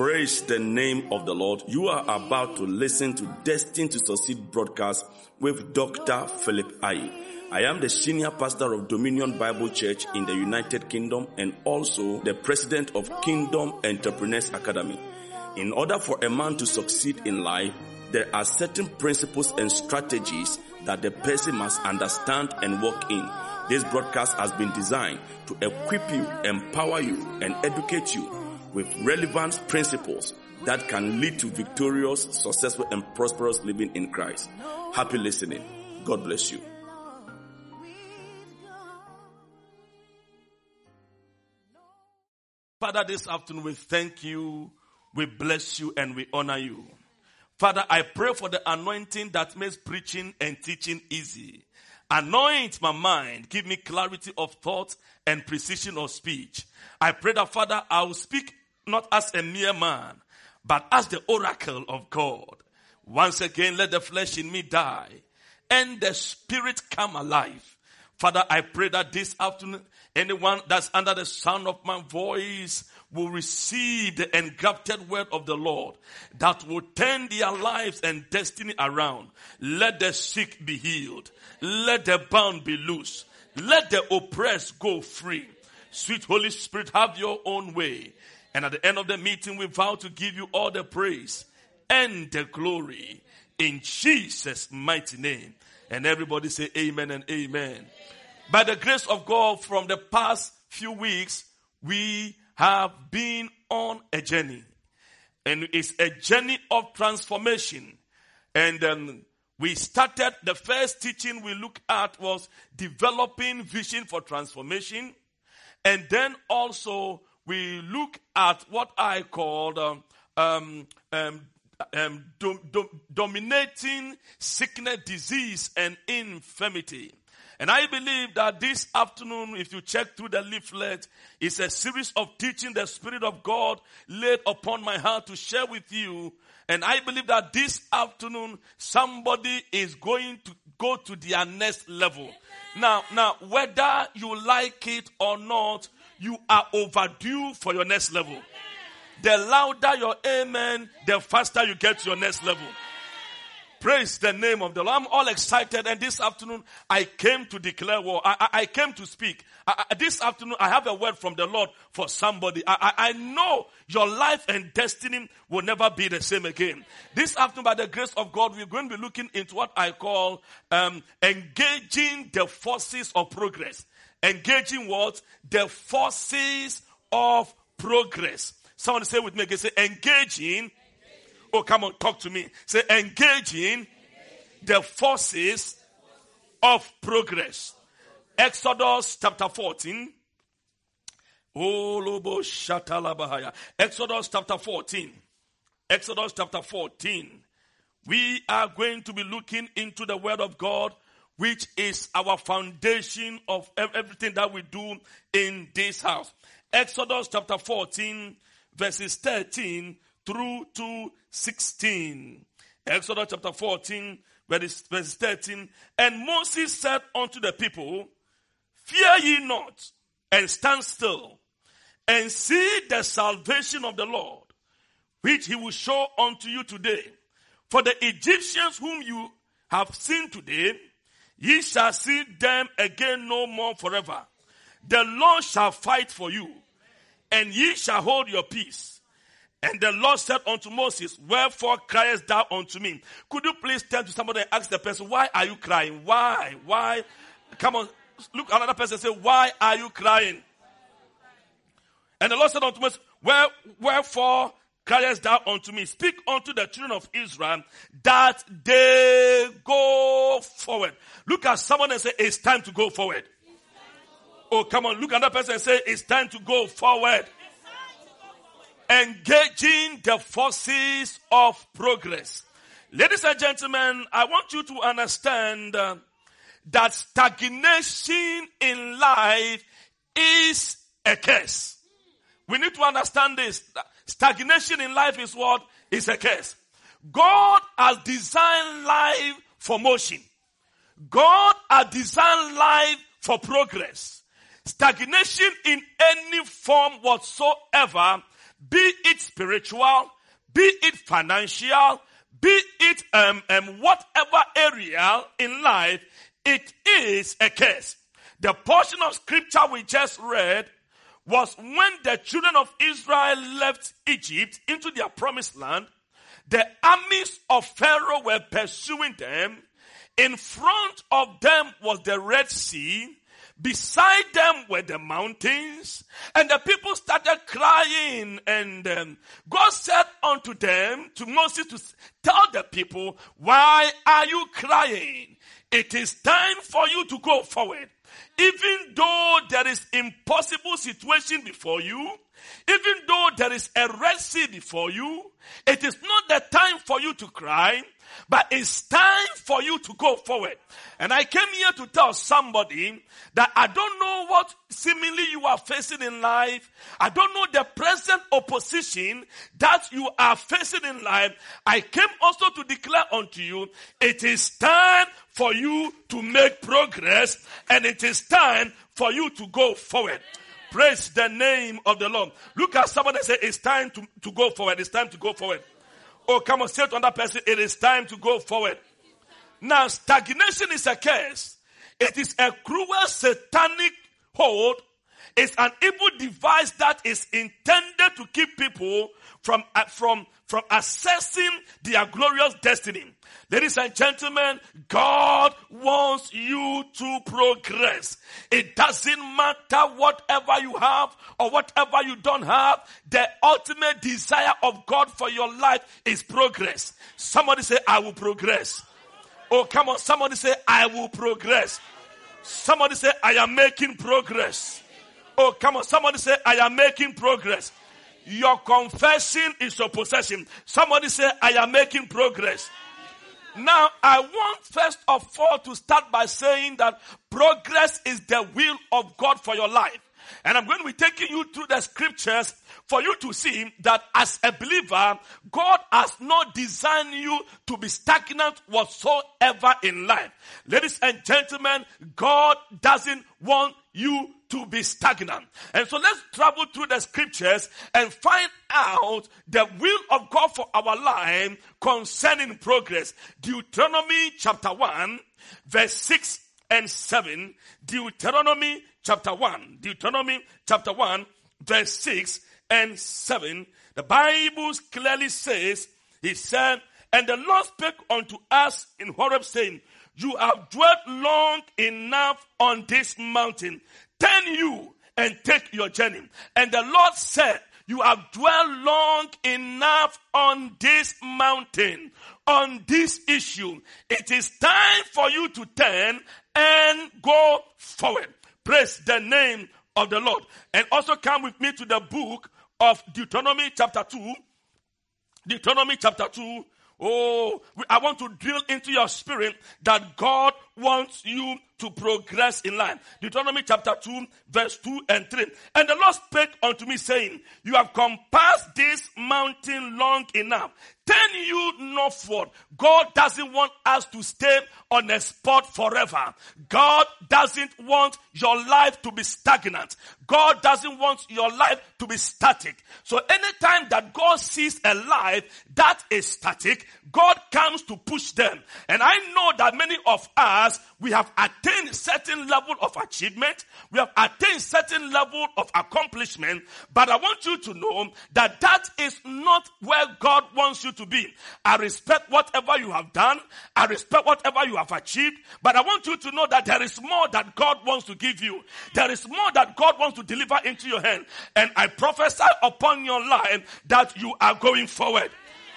Praise the name of the Lord. You are about to listen to Destined to Succeed broadcast with Dr. Philip Ayi. I am the senior pastor of Dominion Bible Church in the United Kingdom and also the president of Kingdom Entrepreneurs Academy. In order for a man to succeed in life, there are certain principles and strategies that the person must understand and work in. This broadcast has been designed to equip you, empower you, and educate you with relevant principles that can lead to victorious, successful, and prosperous living in Christ. Happy listening. God bless you. Father, this afternoon we thank you, we bless you, and we honor you. Father, I pray for the anointing that makes preaching and teaching easy. Anoint my mind, give me clarity of thought and precision of speech. I pray that, Father, I will speak not as a mere man, but as the oracle of God. Once again, let the flesh in me die and the spirit come alive. Father, I pray that this afternoon, anyone that's under the sound of my voice will receive the engrafted word of the Lord that will turn their lives and destiny around. Let the sick be healed. Let the bound be loose. Let the oppressed go free. Sweet Holy Spirit, have your own way. And at the end of the meeting, we vow to give you all the praise and the glory in Jesus' mighty name. And everybody say amen and amen. By the grace of God, from the past few weeks, we have been on a journey. And it's a journey of transformation. And um, we started, the first teaching we looked at was developing vision for transformation. And then also we look at what I called um, um, um, um dom- dom- dominating sickness, disease, and infirmity. And I believe that this afternoon, if you check through the leaflet, it's a series of teaching the Spirit of God laid upon my heart to share with you. And I believe that this afternoon, somebody is going to go to their next level. Now, now, whether you like it or not, you are overdue for your next level. The louder your amen, the faster you get to your next level. Praise the name of the Lord. I'm all excited, and this afternoon I came to declare war. I, I, I came to speak. I, this afternoon I have a word from the Lord for somebody. I, know your life and destiny will never be the same again. This afternoon, by the grace of God, we're going to be looking into what I call um, engaging the forces of progress. Engaging what? The forces of progress. Someone say with me again, say engaging. Oh, come on, talk to me. Say engaging the forces of progress. Exodus chapter 14. Exodus chapter 14. Exodus chapter 14. We are going to be looking into the word of God which is our foundation of everything that we do in this house. Exodus chapter 14, verses 13 through to 16. Exodus chapter 14, verse, verse 13. And Moses said unto the people, Fear ye not, and stand still, and see the salvation of the Lord, which he will show unto you today. For the Egyptians whom you have seen today, Ye shall see them again no more forever. The Lord shall fight for you, and ye shall hold your peace. And the Lord said unto Moses, Wherefore criest thou unto me? Could you please turn to somebody and ask the person, Why are you crying? Why? Why? Come on, look another person say, Why are you crying? And the Lord said unto Moses, Where, Wherefore criest thou unto me? Speak unto the children of Israel that they go forward. Look at someone and say, It's time to go forward. Oh, come on. Look at that person and say, It's time to go forward. Engaging the forces of progress. Ladies and gentlemen, I want you to understand uh, that stagnation in life is a curse. We need to understand this. Stagnation in life is what? Is a curse. God has designed life for motion. God has designed life for progress. Stagnation in any form whatsoever be it spiritual, be it financial, be it um, um, whatever area in life, it is a curse. The portion of scripture we just read was when the children of Israel left Egypt into their promised land, the armies of Pharaoh were pursuing them. In front of them was the Red Sea. Beside them were the mountains and the people started crying and um, God said unto them, to Moses to tell the people, why are you crying? It is time for you to go forward. Even though there is impossible situation before you, even though there is a Red Sea before you, it is not the time for you to cry, but it's time for you to go forward. And I came here to tell somebody that I don't know what seemingly you are facing in life. I don't know the present opposition that you are facing in life. I came also to declare unto you, it is time for you to make progress and it is time for you to go forward. Praise the name of the Lord. Look at someone and say, it's time to, to go forward. It's time to go forward. Oh, come on, say to another person, it is time to go forward. Now, stagnation is a curse. It is a cruel satanic hold. It's an evil device that is intended to keep people from, uh, from, from assessing their glorious destiny. Ladies and gentlemen, God wants you to progress. It doesn't matter whatever you have or whatever you don't have. The ultimate desire of God for your life is progress. Somebody say, I will progress. Oh, come on. Somebody say, I will progress. Somebody say, I am making progress. Oh, come on. Somebody say, I am making progress. Your confession is your possession. Somebody say, I am making progress. Now, I want first of all to start by saying that progress is the will of God for your life. And I'm going to be taking you through the scriptures for you to see that as a believer, God has not designed you to be stagnant whatsoever in life. Ladies and gentlemen, God doesn't want you to be stagnant. And so let's travel through the scriptures and find out the will of God for our life concerning progress. Deuteronomy chapter 1, verse 6 and 7. Deuteronomy chapter 1. Deuteronomy chapter 1, verse 6 and 7. The Bible clearly says, He said, And the Lord spake unto us in Horeb, saying, You have dwelt long enough on this mountain turn you and take your journey. And the Lord said, you have dwelt long enough on this mountain, on this issue. It is time for you to turn and go forward. Praise the name of the Lord. And also come with me to the book of Deuteronomy chapter 2. Deuteronomy chapter 2. Oh, I want to drill into your spirit that God wants you to progress in life. Deuteronomy chapter 2, verse 2 and 3. And the Lord spake unto me, saying, You have compassed this mountain long enough. Turn you northward. God doesn't want us to stay on a spot forever. God doesn't want your life to be stagnant. God doesn't want your life to be static. So anytime that God sees a life that is static, God comes to push them. And I know that many of us, we have attained certain level of achievement. We have attained certain level of accomplishment. But I want you to know that that is not where God wants you to be. I respect whatever you have done. I respect whatever you have achieved. But I want you to know that there is more that God wants to give you. There is more that God wants to deliver into your hand. And I prophesy upon your life that you are going forward.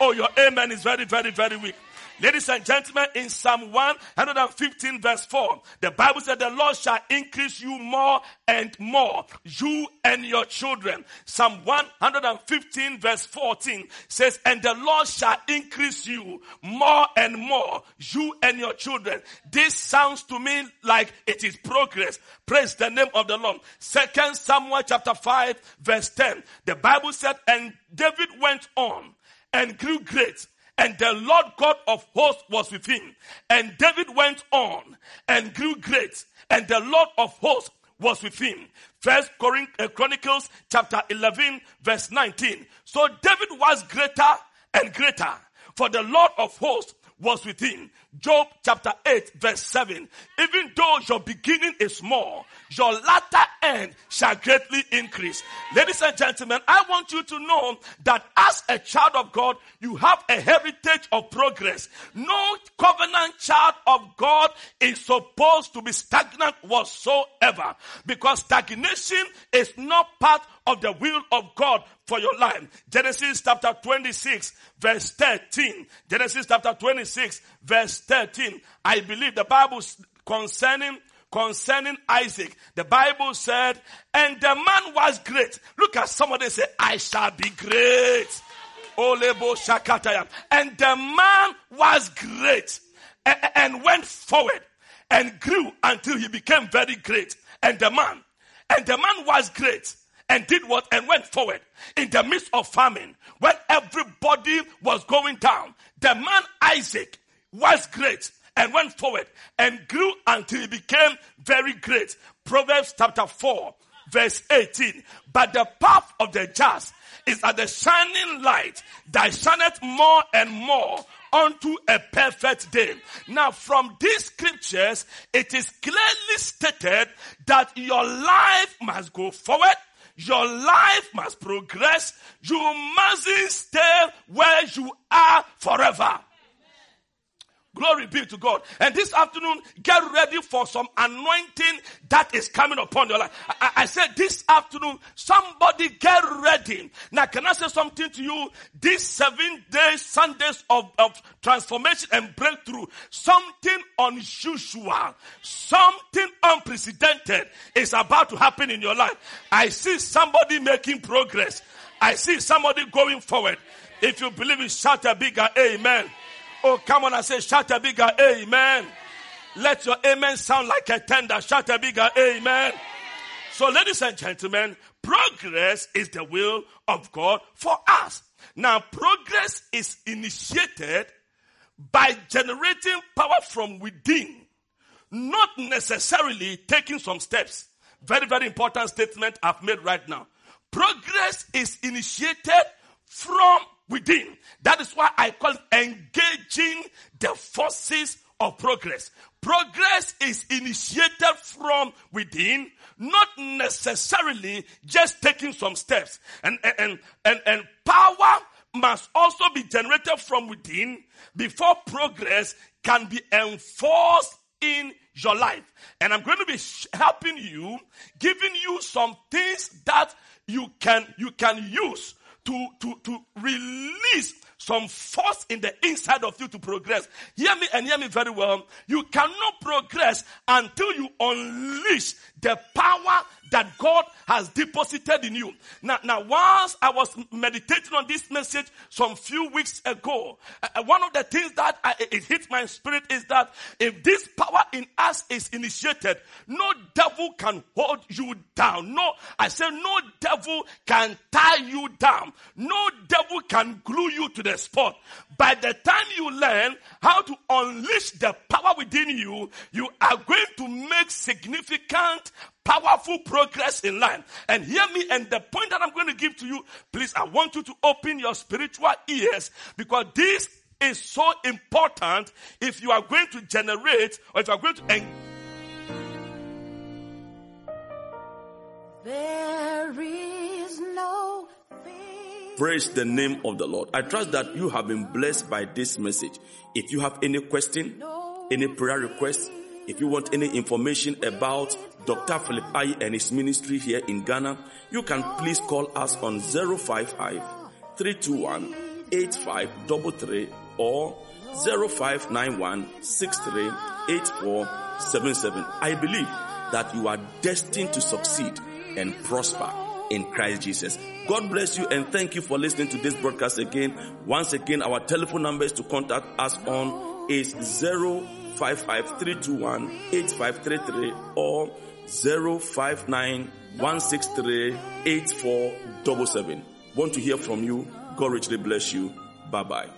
Oh, your amen is very, very, very weak. Ladies and gentlemen, in Psalm 115 verse 4, the Bible said the Lord shall increase you more and more, you and your children. Psalm 115 verse 14 says, and the Lord shall increase you more and more, you and your children. This sounds to me like it is progress. Praise the name of the Lord. Second Samuel chapter 5 verse 10. The Bible said, and David went on and grew great. And the Lord God of hosts was with him. And David went on and grew great. And the Lord of hosts was with him. First uh, Chronicles chapter 11 verse 19. So David was greater and greater for the Lord of hosts was with him. Job chapter 8 verse 7. Even though your beginning is small, your latter end shall greatly increase. Ladies and gentlemen, I want you to know that as a child of God, you have a heritage of progress. No covenant child of God is supposed to be stagnant whatsoever because stagnation is not part of the will of God for your life. Genesis chapter 26 verse 13. Genesis chapter 26 verse 13. I believe the Bible concerning concerning Isaac, the Bible said, and the man was great. Look at somebody say, I shall be great. And the man was great and went forward and grew until he became very great. And the man, and the man was great and did what and went forward in the midst of famine when everybody was going down. The man Isaac was great and went forward and grew until he became very great. Proverbs chapter 4 verse 18. But the path of the just is at the shining light that shineth more and more unto a perfect day. Now from these scriptures, it is clearly stated that your life must go forward. Your life must progress. You mustn't stay where you are forever. Glory be to God. And this afternoon, get ready for some anointing that is coming upon your life. I, I, said this afternoon, somebody get ready. Now, can I say something to you? These seven days, Sundays of, of transformation and breakthrough, something unusual, something unprecedented is about to happen in your life. I see somebody making progress. I see somebody going forward. If you believe it, shout a bigger amen. Oh, come on and say, shout a bigger amen. Let your amen sound like a tender. Shout a bigger amen. So, ladies and gentlemen, progress is the will of God for us. Now, progress is initiated by generating power from within, not necessarily taking some steps. Very, very important statement I've made right now. Progress is initiated from within. That is why I call engaging the forces of progress. Progress is initiated from within, not necessarily just taking some steps. And, and, and, and power must also be generated from within before progress can be enforced in your life. And I'm going to be helping you, giving you some things that you can, you can use to, to, to release some force in the inside of you to progress. Hear me and hear me very well. You cannot progress until you unleash the power that God has deposited in you. Now, now, once I was meditating on this message some few weeks ago, uh, one of the things that I, it hit my spirit is that if this power in us is initiated, no devil can hold you down. No, I say no devil can tie you down. No devil can glue you to the spot. By the time you learn how to unleash the power within you, you are going to make significant powerful progress in life. And hear me, and the point that I'm going to give to you, please, I want you to open your spiritual ears because this is so important if you are going to generate or if you are going to. En- there is no Praise the name of the Lord. I trust that you have been blessed by this message. If you have any question, any prayer request, if you want any information about Dr. Philip and his ministry here in Ghana, you can please call us on 055 321 8533 or 0591 I believe that you are destined to succeed and prosper in Christ Jesus. God bless you and thank you for listening to this broadcast again. Once again, our telephone numbers to contact us on is 0 55321 or 059 Want to hear from you? God richly bless you. Bye bye.